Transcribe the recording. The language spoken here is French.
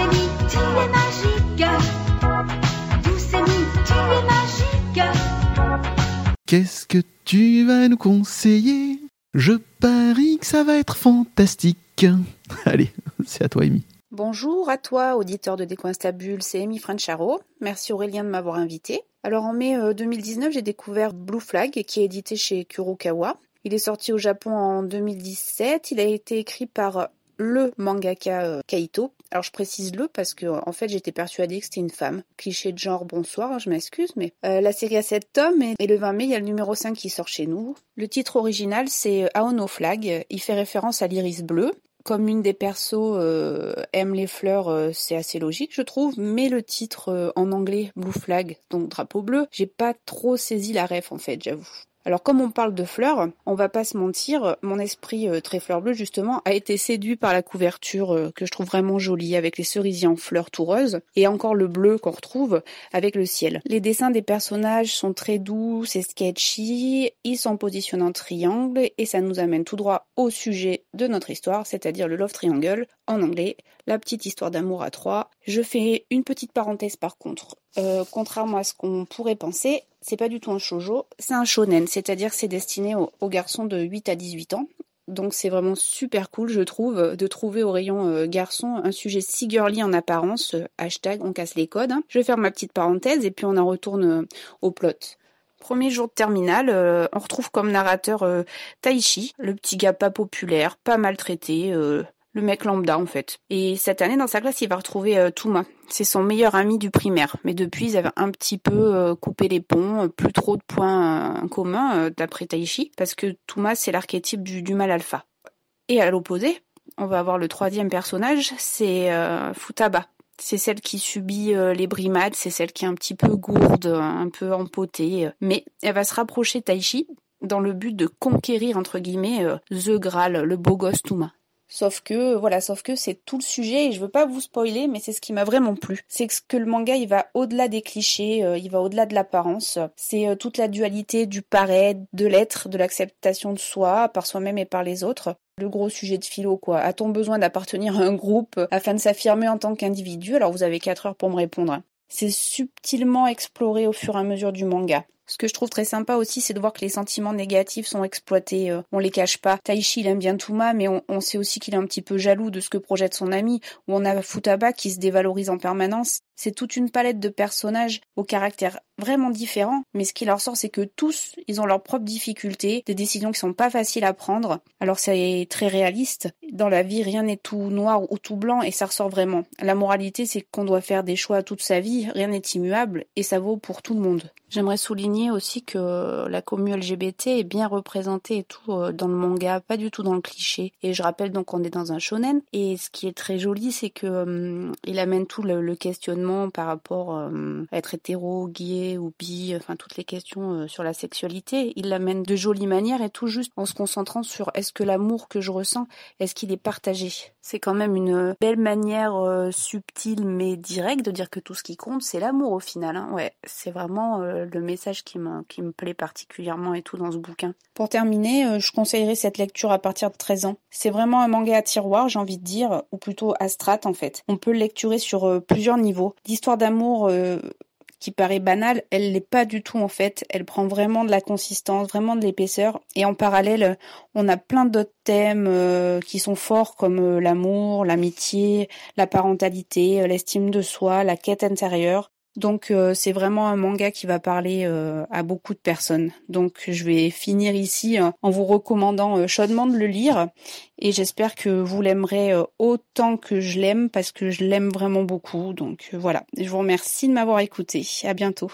Doucemi, tu es magique. Doucemi, tu es magique. Qu'est-ce que tu vas nous conseiller? Je parie que ça va être fantastique. Allez, c'est à toi, Amy. Bonjour à toi, auditeur de Décoinstabule, c'est Amy Francharo. Merci Aurélien de m'avoir invité. Alors en mai 2019, euh, j'ai découvert Blue Flag qui est édité chez Kurokawa. Il est sorti au Japon en 2017. Il a été écrit par le mangaka euh, Kaito. Alors je précise le parce que en fait j'étais persuadée que c'était une femme. Cliché de genre bonsoir, hein, je m'excuse, mais euh, la série a 7 tomes et, le 20 mai il y a le numéro 5 qui sort chez nous. Le titre original c'est Aono Flag. Il fait référence à l'iris bleu comme une des persos euh, aime les fleurs, euh, c'est assez logique, je trouve. Mais le titre euh, en anglais, Blue Flag, donc drapeau bleu, j'ai pas trop saisi la ref en fait, j'avoue. Alors comme on parle de fleurs, on va pas se mentir, mon esprit euh, très fleur bleue justement a été séduit par la couverture euh, que je trouve vraiment jolie avec les cerisiers en fleurs toureuses et encore le bleu qu'on retrouve avec le ciel. Les dessins des personnages sont très doux, c'est sketchy, ils sont positionnés en triangle et ça nous amène tout droit au sujet de notre histoire, c'est-à-dire le love triangle en anglais, la petite histoire d'amour à trois. Je fais une petite parenthèse par contre. Euh, contrairement à ce qu'on pourrait penser, c'est pas du tout un shoujo, c'est un shonen, c'est-à-dire c'est destiné aux, garçons de 8 à 18 ans. Donc c'est vraiment super cool, je trouve, de trouver au rayon euh, garçon un sujet si girly en apparence. Euh, hashtag on casse les codes. Hein. Je vais faire ma petite parenthèse et puis on en retourne euh, au plot. Premier jour de terminale, on retrouve comme narrateur Taichi, le petit gars pas populaire, pas maltraité, le mec lambda en fait. Et cette année dans sa classe, il va retrouver euh, Touma. C'est son meilleur ami du primaire. Mais depuis, ils avaient un petit peu euh, coupé les ponts, euh, plus trop de points communs d'après Taichi, parce que Touma c'est l'archétype du, du mal alpha. Et à l'opposé, on va avoir le troisième personnage, c'est Futaba. C'est celle qui subit les brimades, c'est celle qui est un petit peu gourde, un peu empotée, mais elle va se rapprocher de Taichi dans le but de conquérir entre guillemets The Graal, le beau gosse Touma. Sauf que, voilà, sauf que c'est tout le sujet et je veux pas vous spoiler, mais c'est ce qui m'a vraiment plu. C'est que le manga, il va au-delà des clichés, euh, il va au-delà de l'apparence. C'est euh, toute la dualité du paraître, de l'être, de l'acceptation de soi, par soi-même et par les autres. Le gros sujet de philo, quoi. A-t-on besoin d'appartenir à un groupe afin de s'affirmer en tant qu'individu? Alors vous avez 4 heures pour me répondre. C'est subtilement exploré au fur et à mesure du manga. Ce que je trouve très sympa aussi, c'est de voir que les sentiments négatifs sont exploités. Euh, on les cache pas. Taichi, il aime bien Touma, mais on, sait aussi qu'il est un petit peu jaloux de ce que projette son ami. Ou on a Futaba qui se dévalorise en permanence. C'est toute une palette de personnages au caractère vraiment différents, mais ce qui leur sort, c'est que tous, ils ont leurs propres difficultés, des décisions qui sont pas faciles à prendre. Alors c'est très réaliste. Dans la vie, rien n'est tout noir ou tout blanc, et ça ressort vraiment. La moralité, c'est qu'on doit faire des choix toute sa vie, rien n'est immuable, et ça vaut pour tout le monde. J'aimerais souligner aussi que la commu LGBT est bien représentée et tout euh, dans le manga, pas du tout dans le cliché. Et je rappelle donc qu'on est dans un shonen. Et ce qui est très joli, c'est que hum, il amène tout le, questionnement par rapport hum, à être hétéro, gay ou bi, enfin toutes les questions euh, sur la sexualité. Il l'amène de jolie manière et tout juste en se concentrant sur est-ce que l'amour que je ressens, est-ce qu'il est partagé. C'est quand même une belle manière euh, subtile mais directe de dire que tout ce qui compte, c'est l'amour au final. Hein. Ouais, c'est vraiment le message qui me, me plaît particulièrement et tout dans ce bouquin. Pour terminer, euh, je conseillerais cette lecture à partir de 13 ans. C'est vraiment un manga à tiroir, j'ai envie de dire, ou plutôt à strat en fait. On peut le lecturer sur euh, plusieurs niveaux. L'histoire d'amour euh, qui paraît banale, elle l'est pas du tout en fait. Elle prend vraiment de la consistance, vraiment de l'épaisseur. Et en parallèle, on a plein d'autres thèmes qui sont forts comme l'amour, l'amitié, la parentalité, l'estime de soi, la quête intérieure. Donc euh, c'est vraiment un manga qui va parler euh, à beaucoup de personnes. Donc je vais finir ici hein, en vous recommandant euh, chaudement de le lire et j'espère que vous l'aimerez autant que je l'aime parce que je l'aime vraiment beaucoup. Donc voilà, je vous remercie de m'avoir écouté. À bientôt.